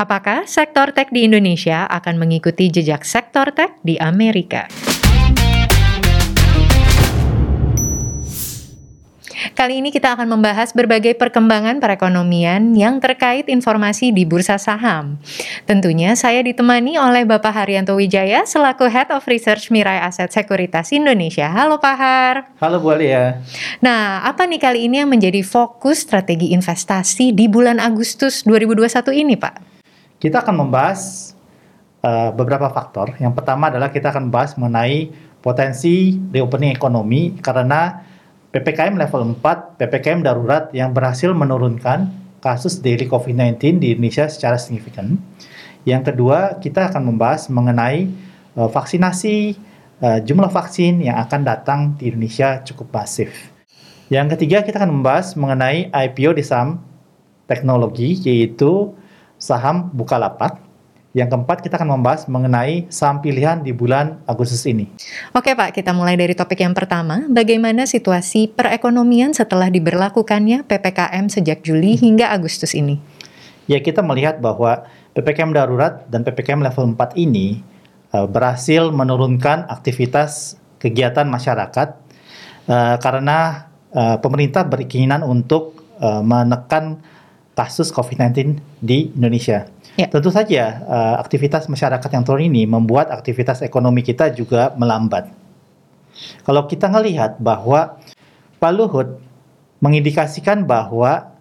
Apakah sektor tech di Indonesia akan mengikuti jejak sektor tech di Amerika? Kali ini kita akan membahas berbagai perkembangan perekonomian yang terkait informasi di bursa saham. Tentunya saya ditemani oleh Bapak Haryanto Wijaya selaku Head of Research Mirai Aset Sekuritas Indonesia. Halo Pak Har. Halo Bu Alia. Nah, apa nih kali ini yang menjadi fokus strategi investasi di bulan Agustus 2021 ini Pak? Kita akan membahas uh, beberapa faktor. Yang pertama adalah kita akan membahas mengenai potensi reopening ekonomi karena PPKM level 4, PPKM darurat yang berhasil menurunkan kasus daily COVID-19 di Indonesia secara signifikan. Yang kedua, kita akan membahas mengenai uh, vaksinasi, uh, jumlah vaksin yang akan datang di Indonesia cukup masif. Yang ketiga, kita akan membahas mengenai IPO di saham teknologi, yaitu saham Bukalapak yang keempat, kita akan membahas mengenai saham pilihan di bulan Agustus ini. Oke Pak, kita mulai dari topik yang pertama. Bagaimana situasi perekonomian setelah diberlakukannya PPKM sejak Juli hingga Agustus ini? Ya, kita melihat bahwa PPKM darurat dan PPKM level 4 ini uh, berhasil menurunkan aktivitas kegiatan masyarakat uh, karena uh, pemerintah berkeinginan untuk uh, menekan kasus COVID-19 di Indonesia. Ya. Tentu saja uh, aktivitas masyarakat yang turun ini membuat aktivitas ekonomi kita juga melambat. Kalau kita melihat bahwa Pak Luhut mengindikasikan bahwa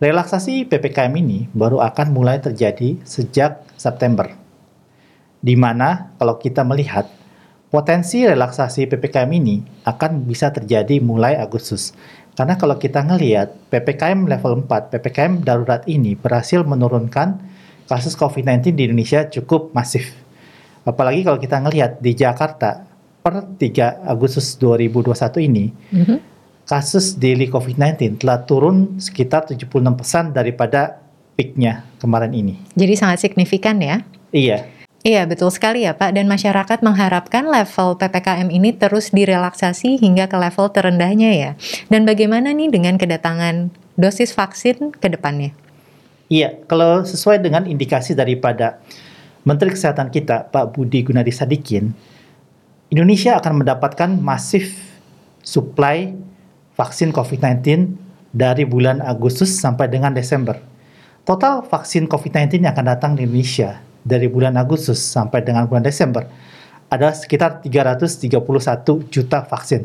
relaksasi PPKM ini baru akan mulai terjadi sejak September. Di mana kalau kita melihat potensi relaksasi PPKM ini akan bisa terjadi mulai Agustus. Karena kalau kita melihat PPKM level 4, PPKM darurat ini berhasil menurunkan kasus COVID-19 di Indonesia cukup masif. Apalagi kalau kita ngelihat di Jakarta per 3 Agustus 2021 ini, mm -hmm. kasus daily COVID-19 telah turun sekitar 76% daripada peaknya kemarin ini. Jadi sangat signifikan ya? Iya. Iya, betul sekali ya Pak. Dan masyarakat mengharapkan level PPKM ini terus direlaksasi hingga ke level terendahnya ya. Dan bagaimana nih dengan kedatangan dosis vaksin ke depannya? Iya, kalau sesuai dengan indikasi daripada Menteri Kesehatan kita, Pak Budi Gunadi Sadikin, Indonesia akan mendapatkan masif supply vaksin COVID-19 dari bulan Agustus sampai dengan Desember. Total vaksin COVID-19 yang akan datang di Indonesia dari bulan Agustus sampai dengan bulan Desember ada sekitar 331 juta vaksin.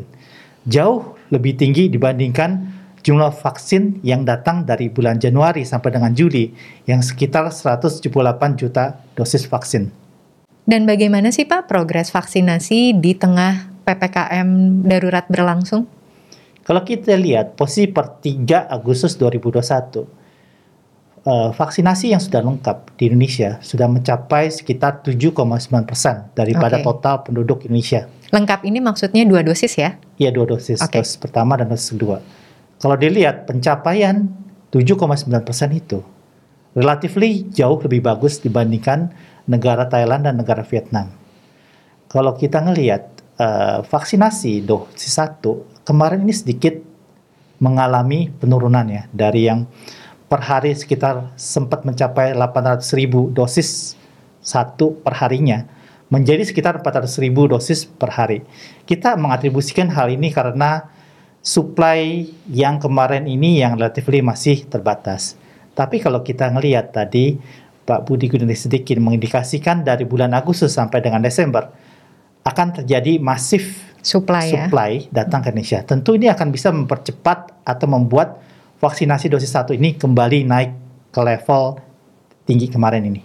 Jauh lebih tinggi dibandingkan jumlah vaksin yang datang dari bulan Januari sampai dengan Juli yang sekitar 178 juta dosis vaksin. Dan bagaimana sih Pak progres vaksinasi di tengah PPKM darurat berlangsung? Kalau kita lihat posisi per 3 Agustus 2021, Uh, vaksinasi yang sudah lengkap di Indonesia sudah mencapai sekitar 7,9 persen daripada okay. total penduduk Indonesia. Lengkap ini maksudnya dua dosis ya? Iya dua dosis, okay. dosis pertama dan dosis kedua. Kalau dilihat pencapaian 7,9% itu relatively jauh lebih bagus dibandingkan negara Thailand dan negara Vietnam. Kalau kita ngelihat uh, vaksinasi dosis satu kemarin ini sedikit mengalami penurunan ya dari yang per hari sekitar sempat mencapai 800 ribu dosis satu per harinya menjadi sekitar 400 ribu dosis per hari. Kita mengatribusikan hal ini karena supply yang kemarin ini yang relatively masih terbatas. Tapi kalau kita ngelihat tadi Pak Budi Gunadi sedikit mengindikasikan dari bulan Agustus sampai dengan Desember akan terjadi masif supply, ya. supply ya? datang ke Indonesia. Tentu ini akan bisa mempercepat atau membuat vaksinasi dosis satu ini kembali naik ke level tinggi kemarin ini.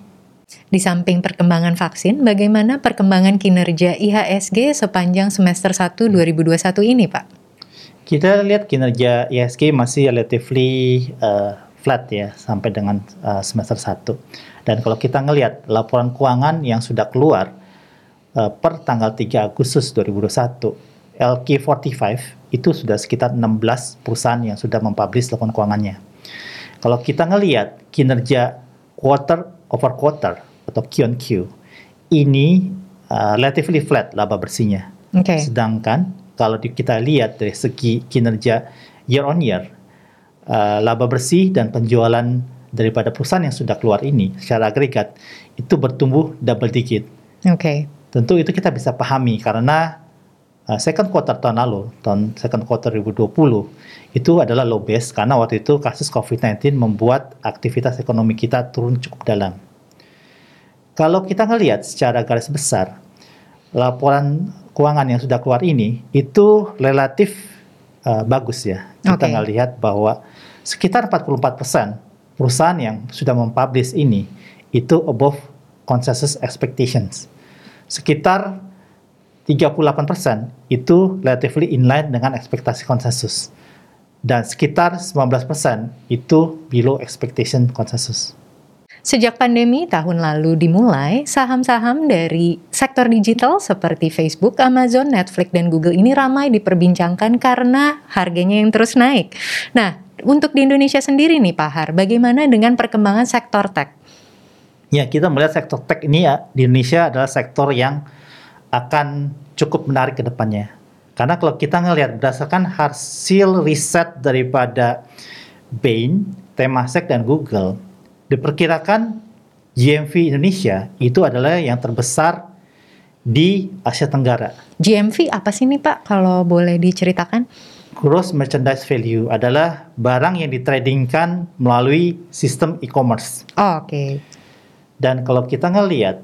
Di samping perkembangan vaksin, bagaimana perkembangan kinerja IHSG sepanjang semester 1 2021 ini, Pak? Kita lihat kinerja ISG masih relatively uh, flat ya sampai dengan uh, semester 1. Dan kalau kita ngelihat laporan keuangan yang sudah keluar uh, per tanggal 3 Agustus 2021, LQ45 itu sudah sekitar 16 perusahaan yang sudah mempublish laporan keuangannya. Kalau kita ngelihat kinerja quarter over quarter atau Q on Q, ini uh, relatively flat laba bersihnya. Okay. Sedangkan kalau kita lihat dari segi kinerja year on year, uh, laba bersih dan penjualan daripada perusahaan yang sudah keluar ini secara agregat itu bertumbuh double digit. Oke. Okay. Tentu itu kita bisa pahami karena second quarter tahun lalu, tahun second quarter 2020 itu adalah low base karena waktu itu kasus COVID-19 membuat aktivitas ekonomi kita turun cukup dalam. Kalau kita ngelihat secara garis besar, laporan keuangan yang sudah keluar ini itu relatif uh, bagus ya. Kita okay. ngelihat bahwa sekitar 44% perusahaan yang sudah mempublish ini itu above consensus expectations. Sekitar 38% itu relatively inline dengan ekspektasi konsensus. Dan sekitar 19% itu below expectation konsensus. Sejak pandemi tahun lalu dimulai, saham-saham dari sektor digital seperti Facebook, Amazon, Netflix, dan Google ini ramai diperbincangkan karena harganya yang terus naik. Nah, untuk di Indonesia sendiri nih Pak Har, bagaimana dengan perkembangan sektor tech? Ya, kita melihat sektor tech ini ya di Indonesia adalah sektor yang akan cukup menarik ke depannya. Karena kalau kita ngelihat berdasarkan hasil riset daripada Bain, Temasek, dan Google, diperkirakan GMV Indonesia itu adalah yang terbesar di Asia Tenggara. GMV apa sih nih Pak kalau boleh diceritakan? Gross Merchandise Value adalah barang yang ditradingkan melalui sistem e-commerce. Oh, Oke. Okay. Dan kalau kita ngelihat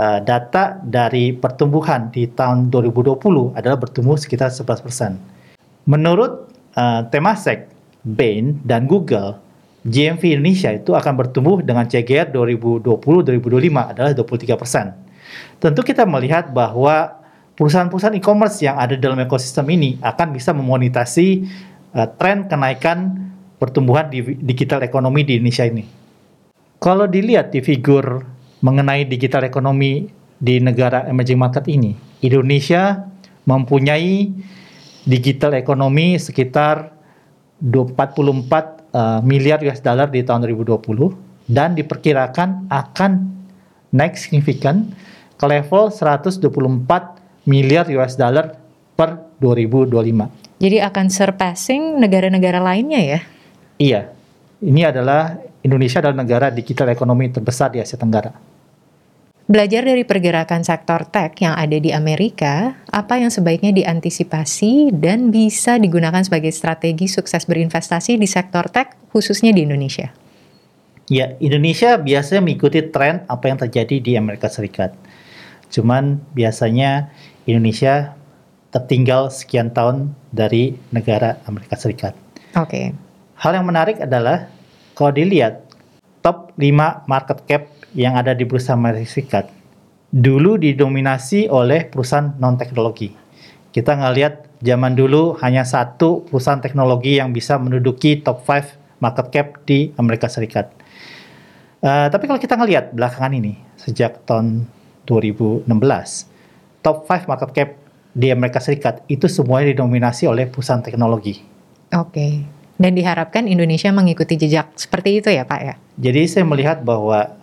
uh, data dari pertumbuhan di tahun 2020 adalah bertumbuh sekitar 11%. Menurut uh, Temasek, Bain, dan Google, GMV Indonesia itu akan bertumbuh dengan CAGR 2020-2025 adalah 23 persen. Tentu kita melihat bahwa perusahaan-perusahaan e-commerce yang ada dalam ekosistem ini akan bisa memonitasi uh, tren kenaikan pertumbuhan di digital ekonomi di Indonesia ini. Kalau dilihat di figur mengenai digital ekonomi di negara emerging market ini, Indonesia mempunyai digital ekonomi sekitar 44 uh, miliar US dollar di tahun 2020 dan diperkirakan akan naik signifikan ke level 124 miliar US dollar per 2025. Jadi akan surpassing negara-negara lainnya ya? Iya. Ini adalah Indonesia adalah negara digital ekonomi terbesar di Asia Tenggara. Belajar dari pergerakan sektor tech yang ada di Amerika, apa yang sebaiknya diantisipasi dan bisa digunakan sebagai strategi sukses berinvestasi di sektor tech, khususnya di Indonesia? Ya, Indonesia biasanya mengikuti tren apa yang terjadi di Amerika Serikat. Cuman biasanya Indonesia tertinggal sekian tahun dari negara Amerika Serikat. Oke. Okay. Hal yang menarik adalah kalau dilihat top 5 market cap yang ada di Bursa Amerika Serikat dulu didominasi oleh perusahaan non teknologi. Kita ngelihat zaman dulu hanya satu perusahaan teknologi yang bisa menduduki top 5 market cap di Amerika Serikat. Uh, tapi kalau kita ngelihat belakangan ini sejak tahun 2016 top 5 market cap di Amerika Serikat itu semuanya didominasi oleh perusahaan teknologi. Oke. Okay. Dan diharapkan Indonesia mengikuti jejak seperti itu ya Pak ya? Jadi saya melihat bahwa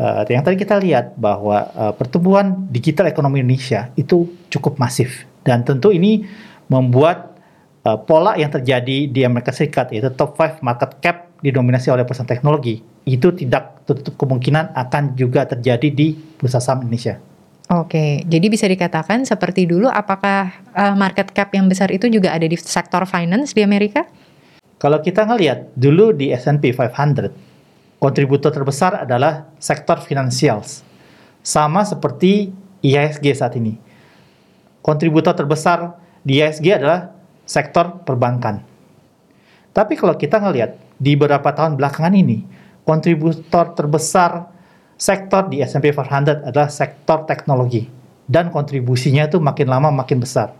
uh, yang tadi kita lihat bahwa uh, pertumbuhan digital ekonomi Indonesia itu cukup masif dan tentu ini membuat uh, pola yang terjadi di Amerika Serikat yaitu top 5 market cap didominasi oleh perusahaan teknologi itu tidak tertutup kemungkinan akan juga terjadi di bursa saham Indonesia. Oke, jadi bisa dikatakan seperti dulu, apakah uh, market cap yang besar itu juga ada di sektor finance di Amerika? Kalau kita ngelihat dulu di S&P 500, kontributor terbesar adalah sektor finansial. Sama seperti IHSG saat ini. Kontributor terbesar di IHSG adalah sektor perbankan. Tapi kalau kita ngelihat di beberapa tahun belakangan ini, kontributor terbesar sektor di S&P 500 adalah sektor teknologi dan kontribusinya itu makin lama makin besar.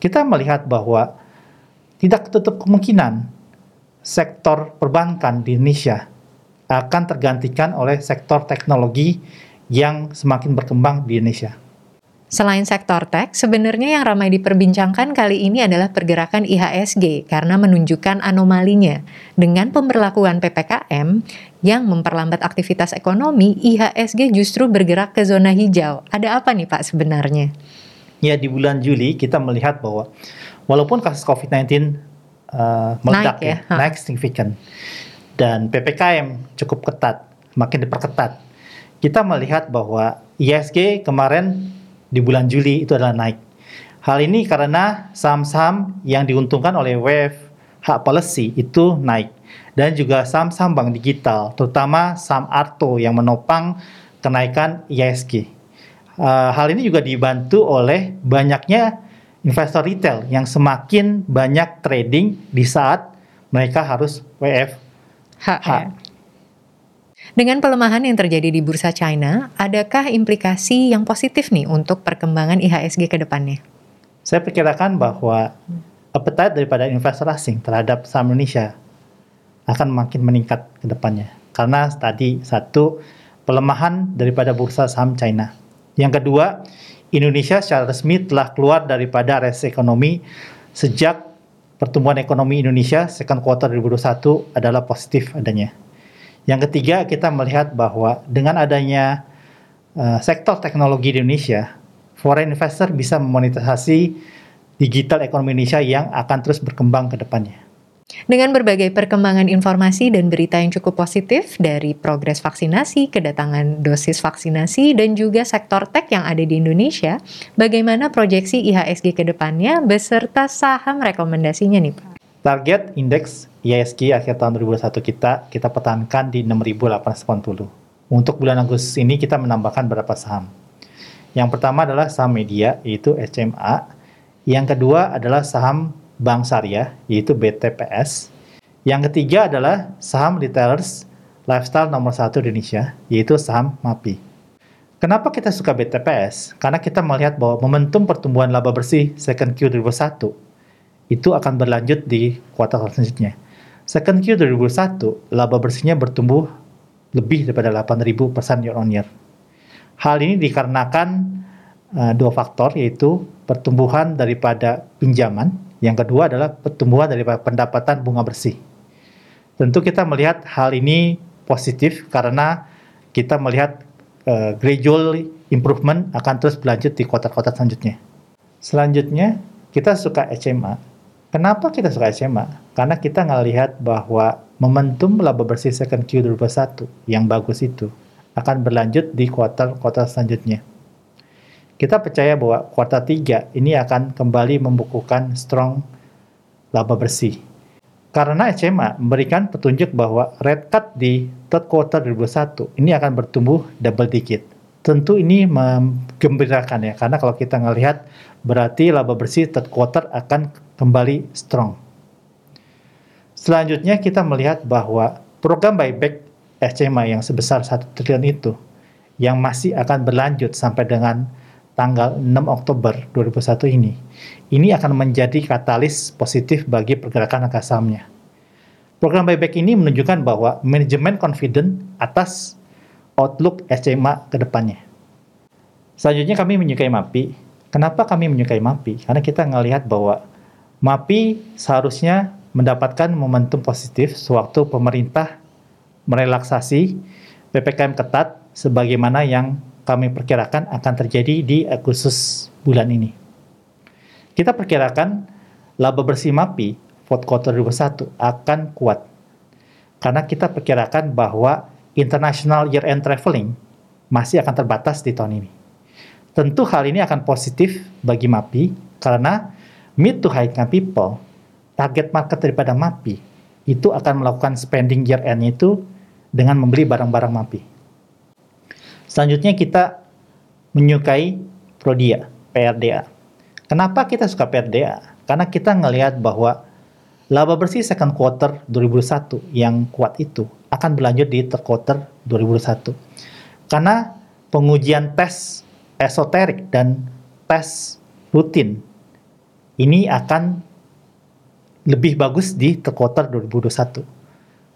Kita melihat bahwa tidak tertutup kemungkinan sektor perbankan di Indonesia akan tergantikan oleh sektor teknologi yang semakin berkembang di Indonesia. Selain sektor tech, sebenarnya yang ramai diperbincangkan kali ini adalah pergerakan IHSG karena menunjukkan anomalinya. Dengan pemberlakuan PPKM yang memperlambat aktivitas ekonomi, IHSG justru bergerak ke zona hijau. Ada apa nih Pak sebenarnya? Ya, di bulan Juli kita melihat bahwa walaupun kasus COVID-19 uh, meledak naik, ya, ya naik signifikan dan PPKM cukup ketat, makin diperketat. Kita melihat bahwa ISG kemarin di bulan Juli itu adalah naik. Hal ini karena saham-saham yang diuntungkan oleh WF hak policy itu naik dan juga saham-saham bank digital, terutama saham Arto yang menopang kenaikan ISG. Uh, hal ini juga dibantu oleh banyaknya investor retail yang semakin banyak trading di saat mereka harus WFH. Ya. Dengan pelemahan yang terjadi di bursa China, adakah implikasi yang positif nih untuk perkembangan IHSG ke depannya? Saya perkirakan bahwa appetite daripada investor asing terhadap saham Indonesia akan makin meningkat ke depannya. Karena tadi satu pelemahan daripada bursa saham China. Yang kedua, Indonesia secara resmi telah keluar daripada resesi ekonomi sejak pertumbuhan ekonomi Indonesia second quarter 2021 adalah positif adanya. Yang ketiga, kita melihat bahwa dengan adanya uh, sektor teknologi di Indonesia, foreign investor bisa memonetisasi digital ekonomi Indonesia yang akan terus berkembang ke depannya. Dengan berbagai perkembangan informasi dan berita yang cukup positif dari progres vaksinasi, kedatangan dosis vaksinasi, dan juga sektor tech yang ada di Indonesia, bagaimana proyeksi IHSG ke depannya beserta saham rekomendasinya nih Pak? Target indeks IHSG akhir tahun 2021 kita, kita pertahankan di 6.880. Untuk bulan Agustus ini kita menambahkan beberapa saham. Yang pertama adalah saham media, yaitu SMA. Yang kedua adalah saham bank syariah, yaitu BTPS. Yang ketiga adalah saham retailers lifestyle nomor satu di Indonesia, yaitu saham MAPI. Kenapa kita suka BTPS? Karena kita melihat bahwa momentum pertumbuhan laba bersih second Q 2021 itu akan berlanjut di kuartal selanjutnya. Second Q 2021, laba bersihnya bertumbuh lebih daripada 8.000% year on year. Hal ini dikarenakan uh, dua faktor yaitu pertumbuhan daripada pinjaman yang kedua adalah pertumbuhan dari pendapatan bunga bersih. Tentu kita melihat hal ini positif karena kita melihat uh, gradual improvement akan terus berlanjut di kota-kota selanjutnya. Selanjutnya, kita suka SMA. Kenapa kita suka SMA? Karena kita ngelihat bahwa momentum laba bersih second Q 2021 yang bagus itu akan berlanjut di kuartal-kuartal selanjutnya. Kita percaya bahwa kuartal 3 ini akan kembali membukukan strong laba bersih. Karena SMA memberikan petunjuk bahwa red cut di third quarter 2021 ini akan bertumbuh double digit. Tentu ini menggembirakan ya, karena kalau kita ngelihat berarti laba bersih third quarter akan kembali strong. Selanjutnya kita melihat bahwa program buyback SMA yang sebesar 1 triliun itu yang masih akan berlanjut sampai dengan tanggal 6 Oktober 2001 ini, ini akan menjadi katalis positif bagi pergerakan angka sahamnya. Program buyback ini menunjukkan bahwa manajemen confident atas outlook SMA ke depannya. Selanjutnya kami menyukai MAPI. Kenapa kami menyukai MAPI? Karena kita melihat bahwa MAPI seharusnya mendapatkan momentum positif sewaktu pemerintah merelaksasi PPKM ketat sebagaimana yang kami perkirakan akan terjadi di Agustus bulan ini. Kita perkirakan laba bersih MAPI fourth quarter 2021 akan kuat. Karena kita perkirakan bahwa international year end traveling masih akan terbatas di tahun ini. Tentu hal ini akan positif bagi MAPI karena mid to high income people, target market daripada MAPI itu akan melakukan spending year end itu dengan membeli barang-barang MAPI. Selanjutnya kita menyukai Prodia, PRDA. Kenapa kita suka PRDA? Karena kita ngelihat bahwa laba bersih second quarter 2001 yang kuat itu akan berlanjut di third quarter 2001. Karena pengujian tes esoterik dan tes rutin ini akan lebih bagus di third quarter 2021.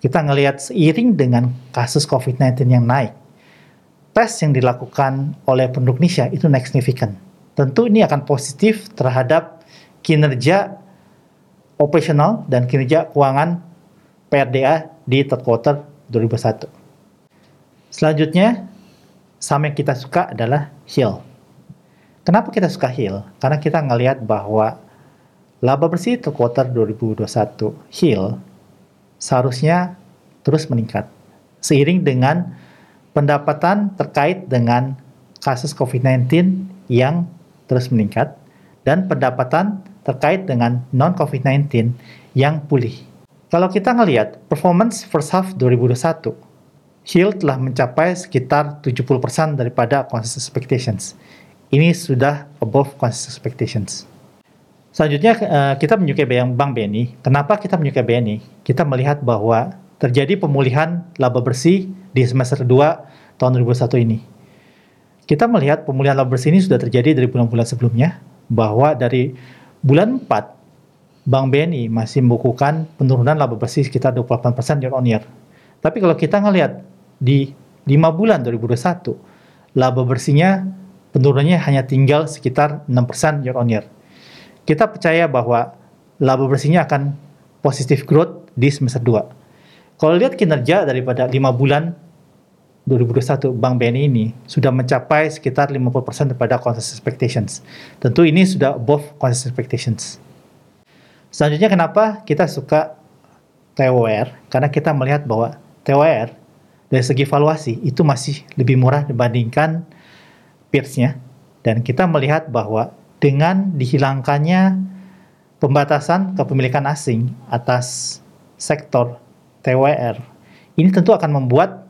Kita ngelihat seiring dengan kasus COVID-19 yang naik, tes yang dilakukan oleh penduduk Indonesia itu naik signifikan. Tentu ini akan positif terhadap kinerja operasional dan kinerja keuangan PRDA di third quarter 2001. Selanjutnya, saham yang kita suka adalah Hill. Kenapa kita suka Hill? Karena kita ngelihat bahwa laba bersih third quarter 2021 Hill seharusnya terus meningkat. Seiring dengan pendapatan terkait dengan kasus COVID-19 yang terus meningkat dan pendapatan terkait dengan non-COVID-19 yang pulih. Kalau kita ngelihat performance first half 2021, yield telah mencapai sekitar 70% daripada consensus expectations. Ini sudah above consensus expectations. Selanjutnya eh, kita menyukai Bank BNI. Kenapa kita menyukai BNI? Kita melihat bahwa terjadi pemulihan laba bersih di semester 2 tahun 2021 ini. Kita melihat pemulihan laba bersih ini sudah terjadi dari bulan-bulan sebelumnya, bahwa dari bulan 4, Bank BNI masih membukukan penurunan laba bersih sekitar 28% year on year. Tapi kalau kita ngelihat di 5 bulan 2021, laba bersihnya penurunannya hanya tinggal sekitar 6% year on year. Kita percaya bahwa laba bersihnya akan positif growth di semester 2 kalau lihat kinerja daripada lima bulan 2021 Bank BNI ini sudah mencapai sekitar 50% daripada consensus expectations. Tentu ini sudah above consensus expectations. Selanjutnya kenapa kita suka TWR? Karena kita melihat bahwa TWR dari segi valuasi itu masih lebih murah dibandingkan peersnya. Dan kita melihat bahwa dengan dihilangkannya pembatasan kepemilikan asing atas sektor TWR. Ini tentu akan membuat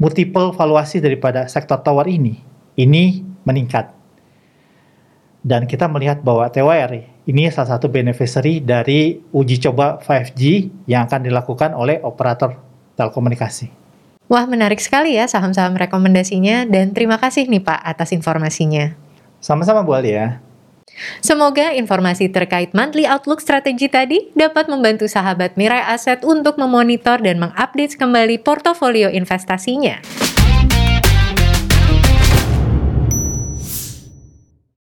multiple valuasi daripada sektor tower ini ini meningkat. Dan kita melihat bahwa TWR ini salah satu beneficiary dari uji coba 5G yang akan dilakukan oleh operator telekomunikasi. Wah, menarik sekali ya saham-saham rekomendasinya dan terima kasih nih Pak atas informasinya. Sama-sama Bu Alia. Semoga informasi terkait monthly outlook strategi tadi dapat membantu sahabat Mirai Aset untuk memonitor dan mengupdate kembali portofolio investasinya.